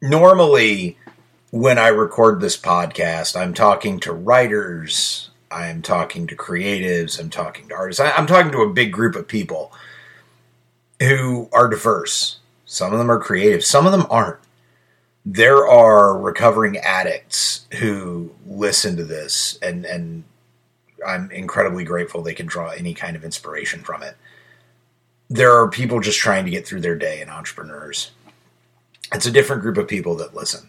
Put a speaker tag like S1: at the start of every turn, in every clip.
S1: normally when I record this podcast, I'm talking to writers, I'm talking to creatives, I'm talking to artists, I'm talking to a big group of people who are diverse. Some of them are creative, some of them aren't. There are recovering addicts who listen to this, and, and I'm incredibly grateful they can draw any kind of inspiration from it. There are people just trying to get through their day and entrepreneurs. It's a different group of people that listen.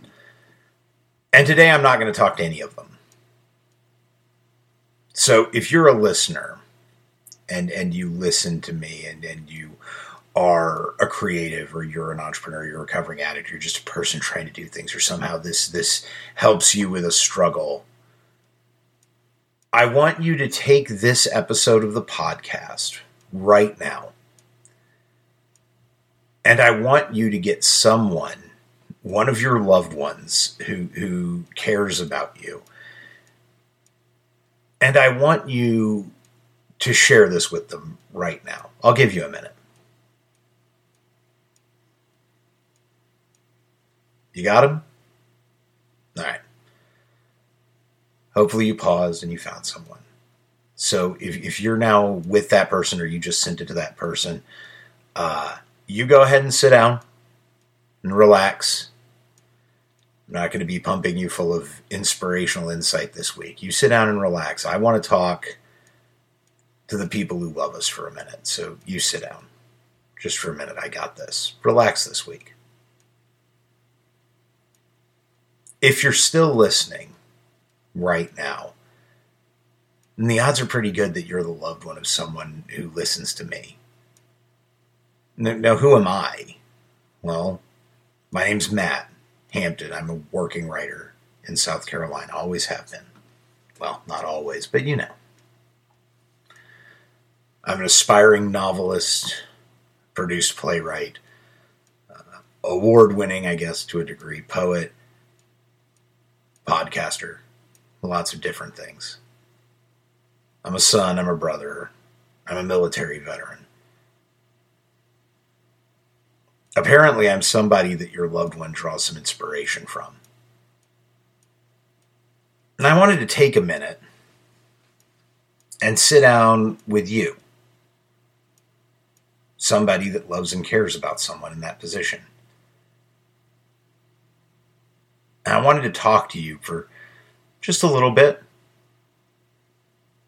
S1: And today I'm not going to talk to any of them. So if you're a listener and and you listen to me and, and you are a creative or you're an entrepreneur, you're a recovering addict, you're just a person trying to do things, or somehow this this helps you with a struggle. I want you to take this episode of the podcast right now and I want you to get someone, one of your loved ones who who cares about you. And I want you to share this with them right now. I'll give you a minute. You got him? All right. Hopefully you paused and you found someone. So if, if you're now with that person or you just sent it to that person, uh, you go ahead and sit down and relax. I'm not going to be pumping you full of inspirational insight this week. You sit down and relax. I want to talk to the people who love us for a minute. So you sit down just for a minute. I got this. Relax this week. If you're still listening right now, and the odds are pretty good that you're the loved one of someone who listens to me. Now, who am I? Well, my name's Matt Hampton. I'm a working writer in South Carolina. Always have been. Well, not always, but you know. I'm an aspiring novelist, produced playwright, uh, award winning, I guess, to a degree, poet, podcaster, lots of different things. I'm a son, I'm a brother, I'm a military veteran. Apparently, I'm somebody that your loved one draws some inspiration from. And I wanted to take a minute and sit down with you, somebody that loves and cares about someone in that position. And I wanted to talk to you for just a little bit,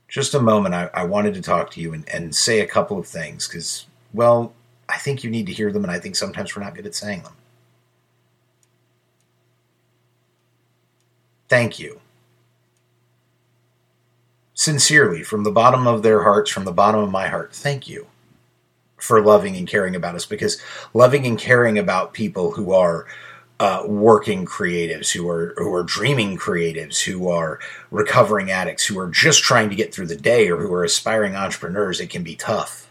S1: just a moment. I, I wanted to talk to you and, and say a couple of things because, well, I think you need to hear them, and I think sometimes we're not good at saying them. Thank you. Sincerely, from the bottom of their hearts, from the bottom of my heart, thank you for loving and caring about us because loving and caring about people who are uh, working creatives, who are who are dreaming creatives, who are recovering addicts, who are just trying to get through the day, or who are aspiring entrepreneurs, it can be tough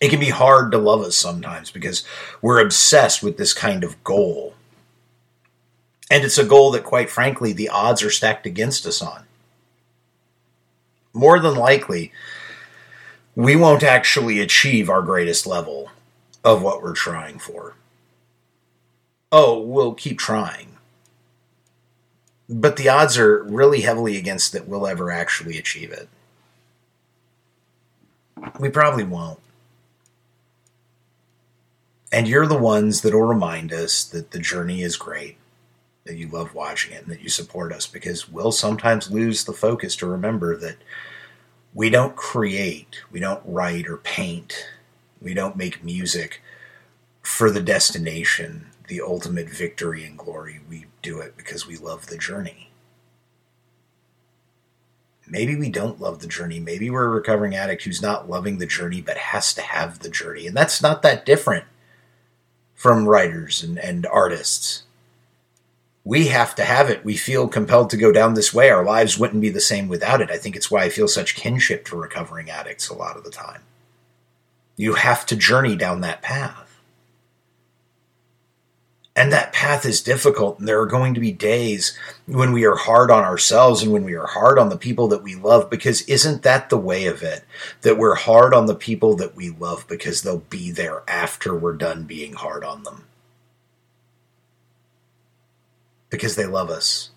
S1: it can be hard to love us sometimes because we're obsessed with this kind of goal. And it's a goal that, quite frankly, the odds are stacked against us on. More than likely, we won't actually achieve our greatest level of what we're trying for. Oh, we'll keep trying. But the odds are really heavily against that we'll ever actually achieve it. We probably won't. And you're the ones that will remind us that the journey is great, that you love watching it, and that you support us because we'll sometimes lose the focus to remember that we don't create, we don't write or paint, we don't make music for the destination, the ultimate victory and glory. We do it because we love the journey. Maybe we don't love the journey. Maybe we're a recovering addict who's not loving the journey but has to have the journey. And that's not that different from writers and, and artists. We have to have it. We feel compelled to go down this way. Our lives wouldn't be the same without it. I think it's why I feel such kinship to recovering addicts a lot of the time. You have to journey down that path. And that path is difficult. And there are going to be days when we are hard on ourselves and when we are hard on the people that we love, because isn't that the way of it? That we're hard on the people that we love because they'll be there after we're done being hard on them. because they love us.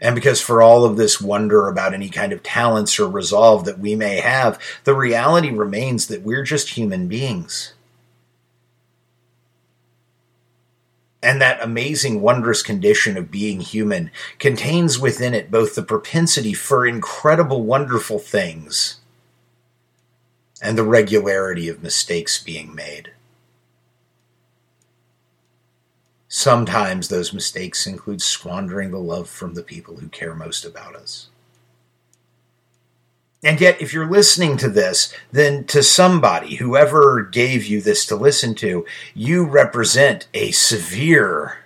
S1: And because for all of this wonder about any kind of talents or resolve that we may have, the reality remains that we're just human beings. And that amazing, wondrous condition of being human contains within it both the propensity for incredible, wonderful things and the regularity of mistakes being made. Sometimes those mistakes include squandering the love from the people who care most about us. And yet, if you're listening to this, then to somebody, whoever gave you this to listen to, you represent a severe,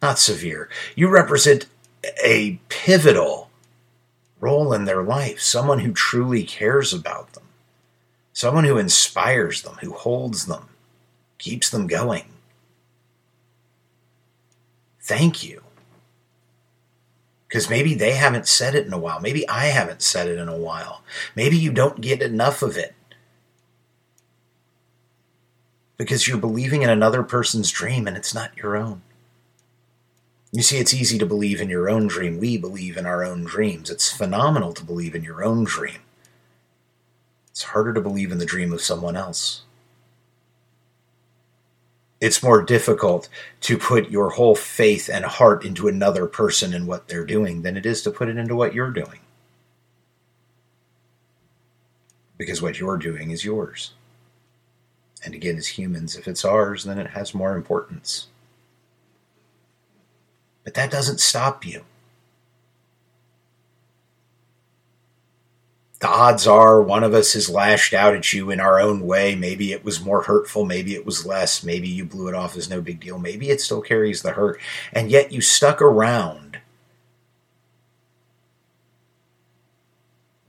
S1: not severe, you represent a pivotal role in their life, someone who truly cares about them, someone who inspires them, who holds them, keeps them going. Thank you. Because maybe they haven't said it in a while. Maybe I haven't said it in a while. Maybe you don't get enough of it. Because you're believing in another person's dream and it's not your own. You see, it's easy to believe in your own dream. We believe in our own dreams. It's phenomenal to believe in your own dream. It's harder to believe in the dream of someone else it's more difficult to put your whole faith and heart into another person and what they're doing than it is to put it into what you're doing. Because what you're doing is yours. And again, as humans, if it's ours, then it has more importance. But that doesn't stop you. The odds are one of us has lashed out at you in our own way. Maybe it was more hurtful. Maybe it was less. Maybe you blew it off as no big deal. Maybe it still carries the hurt. And yet you stuck around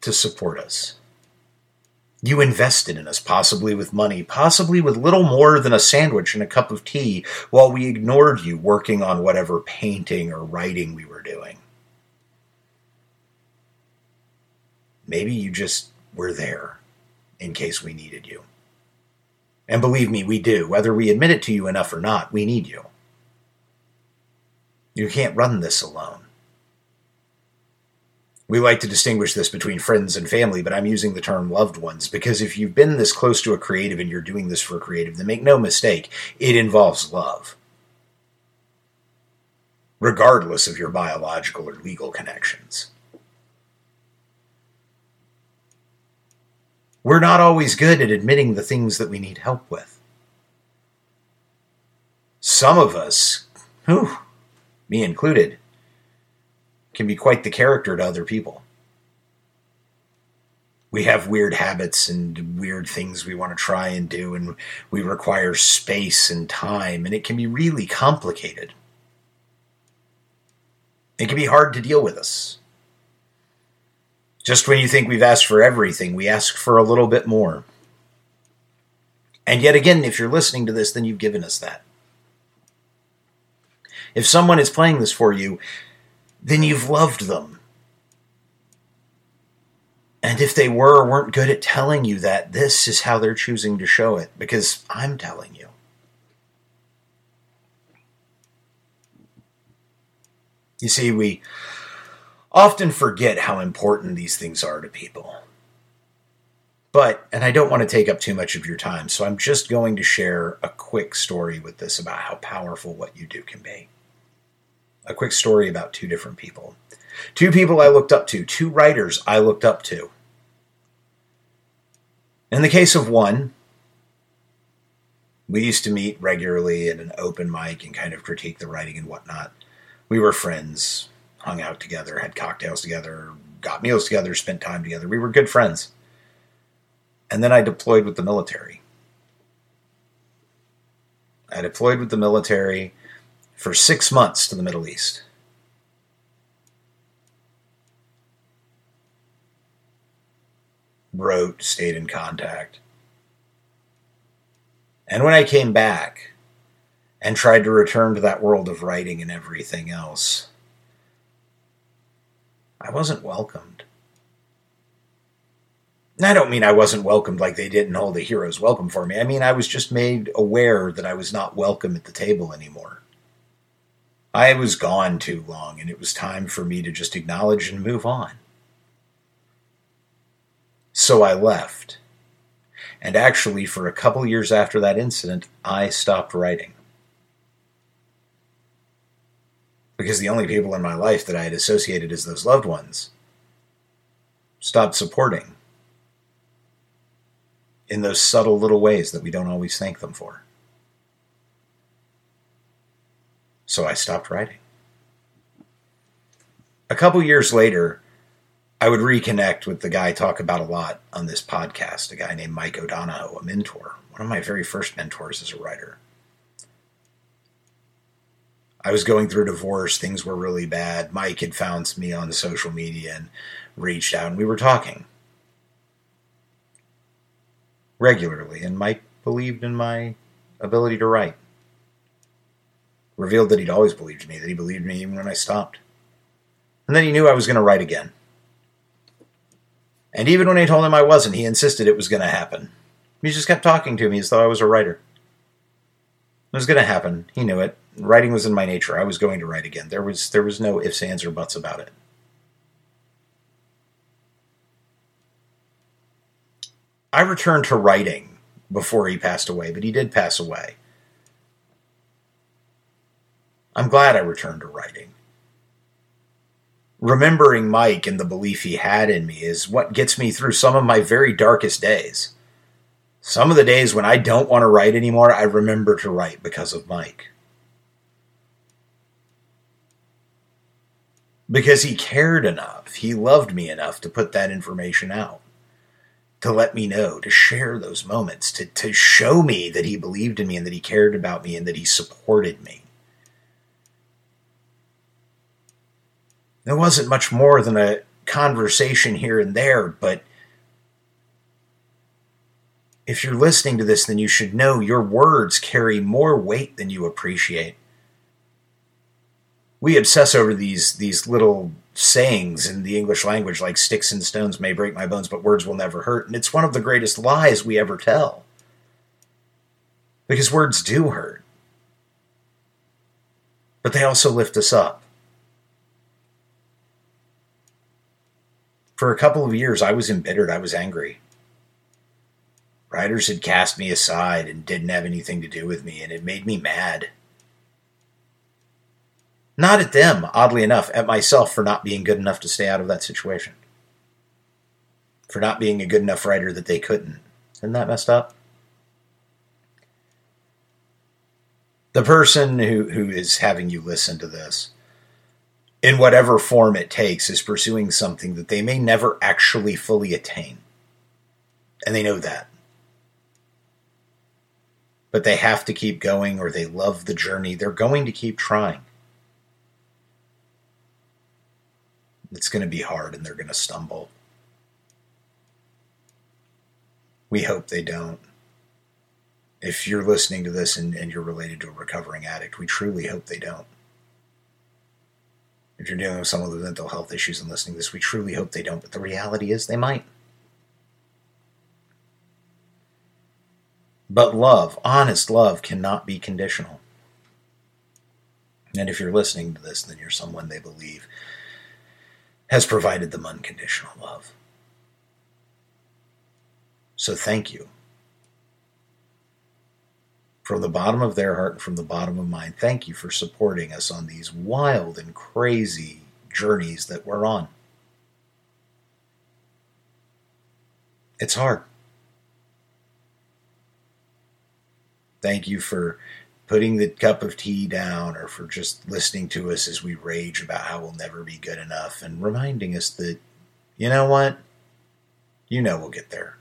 S1: to support us. You invested in us, possibly with money, possibly with little more than a sandwich and a cup of tea, while we ignored you working on whatever painting or writing we were doing. Maybe you just were there in case we needed you. And believe me, we do. Whether we admit it to you enough or not, we need you. You can't run this alone. We like to distinguish this between friends and family, but I'm using the term loved ones because if you've been this close to a creative and you're doing this for a creative, then make no mistake, it involves love. Regardless of your biological or legal connections. We're not always good at admitting the things that we need help with. Some of us, whew, me included, can be quite the character to other people. We have weird habits and weird things we want to try and do, and we require space and time, and it can be really complicated. It can be hard to deal with us. Just when you think we've asked for everything, we ask for a little bit more. And yet again, if you're listening to this, then you've given us that. If someone is playing this for you, then you've loved them. And if they were or weren't good at telling you that, this is how they're choosing to show it, because I'm telling you. You see, we often forget how important these things are to people. But, and I don't want to take up too much of your time, so I'm just going to share a quick story with this about how powerful what you do can be. A quick story about two different people. Two people I looked up to, two writers I looked up to. In the case of one, we used to meet regularly at an open mic and kind of critique the writing and whatnot. We were friends, hung out together, had cocktails together, got meals together, spent time together. We were good friends. And then I deployed with the military. I deployed with the military for six months to the Middle East. Wrote, stayed in contact. And when I came back and tried to return to that world of writing and everything else, I wasn't welcomed. I don't mean I wasn't welcomed like they didn't hold a hero's welcome for me. I mean, I was just made aware that I was not welcome at the table anymore. I was gone too long, and it was time for me to just acknowledge and move on. So I left. And actually, for a couple years after that incident, I stopped writing. Because the only people in my life that I had associated as those loved ones stopped supporting in those subtle little ways that we don't always thank them for. So I stopped writing. A couple years later, I would reconnect with the guy I talk about a lot on this podcast, a guy named Mike O'Donohoe, a mentor, one of my very first mentors as a writer. I was going through a divorce, things were really bad. Mike had found me on social media and reached out, and we were talking regularly, and Mike believed in my ability to write. Revealed that he'd always believed in me, that he believed in me even when I stopped. And then he knew I was going to write again. And even when I told him I wasn't, he insisted it was going to happen. He just kept talking to me as though I was a writer. It was going to happen. He knew it. Writing was in my nature. I was going to write again. There was there was no ifs, ands, or buts about it. I returned to writing before he passed away, but he did pass away. I'm glad I returned to writing. Remembering Mike and the belief he had in me is what gets me through some of my very darkest days. Some of the days when I don't want to write anymore, I remember to write because of Mike. Because he cared enough, he loved me enough to put that information out to let me know, to share those moments, to, to show me that he believed in me and that he cared about me and that he supported me. There wasn't much more than a conversation here and there, but if you're listening to this, then you should know your words carry more weight than you appreciate. We obsess over these these little sayings in the English language, like sticks and stones may break my bones, but words will never hurt. And it's one of the greatest lies we ever tell. Because words do hurt. But they also lift us up. For a couple of years, I was embittered. I was angry. Writers had cast me aside and didn't have anything to do with me, and it made me mad. Not at them, oddly enough, at myself for not being good enough to stay out of that situation. For not being a good enough writer that they couldn't. Isn't that messed up? The person who, who is having you listen to this, in whatever form it takes, is pursuing something that they may never actually fully attain. And they know that. But they have to keep going or they love the journey. They're going to keep trying. It's going to be hard and they're going to stumble. We hope they don't. If you're listening to this and, and, you're related to a recovering addict, we truly hope they don't. If you're dealing with someone with mental health issues and listening to this, we truly hope they don't. But the reality is they might. But love, honest love, cannot be conditional. And if you're listening to this, then you're someone they believe has provided them unconditional love. So thank you. From the bottom of their heart and from the bottom of mine, thank you for supporting us on these wild and crazy journeys that we're on. It's hard. Thank you for putting the cup of tea down or for just listening to us as we rage about how we'll never be good enough and reminding us that, you know what? You know we'll get there.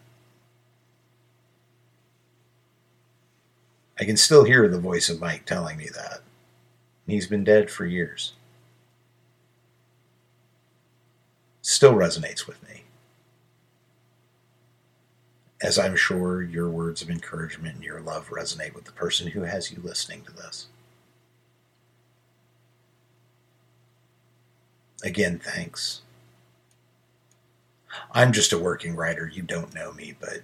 S1: I can still hear the voice of Mike telling me that. He's been dead for years. Still resonates with me as I'm sure your words of encouragement and your love resonate with the person who has you listening to this. Again, thanks. I'm just a working writer. You don't know me, but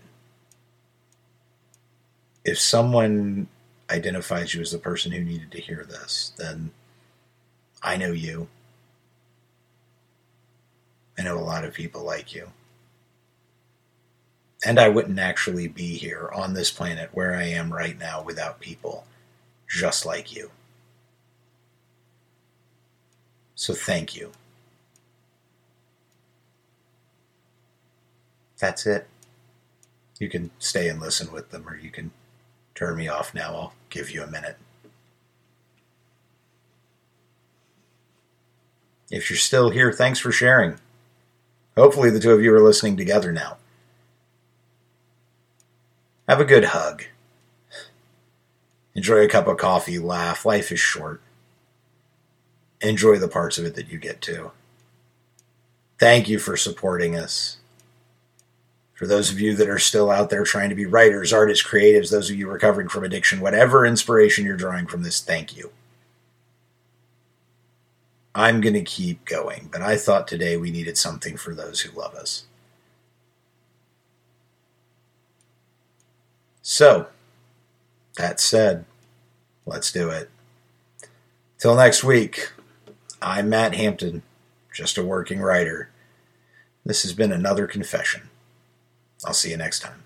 S1: if someone identifies you as the person who needed to hear this, then I know you. I know a lot of people like you. And I wouldn't actually be here on this planet where I am right now without people just like you. So thank you. That's it. You can stay and listen with them, or you can turn me off now. I'll give you a minute. If you're still here, thanks for sharing. Hopefully, the two of you are listening together now. Have a good hug. Enjoy a cup of coffee, laugh. Life is short. Enjoy the parts of it that you get to. Thank you for supporting us. For those of you that are still out there trying to be writers, artists, creatives, those of you recovering from addiction, whatever inspiration you're drawing from this, thank you. I'm going to keep going, but I thought today we needed something for those who love us. So, that said, let's do it. Till next week, I'm Matt Hampton, just a working writer. This has been another confession. I'll see you next time.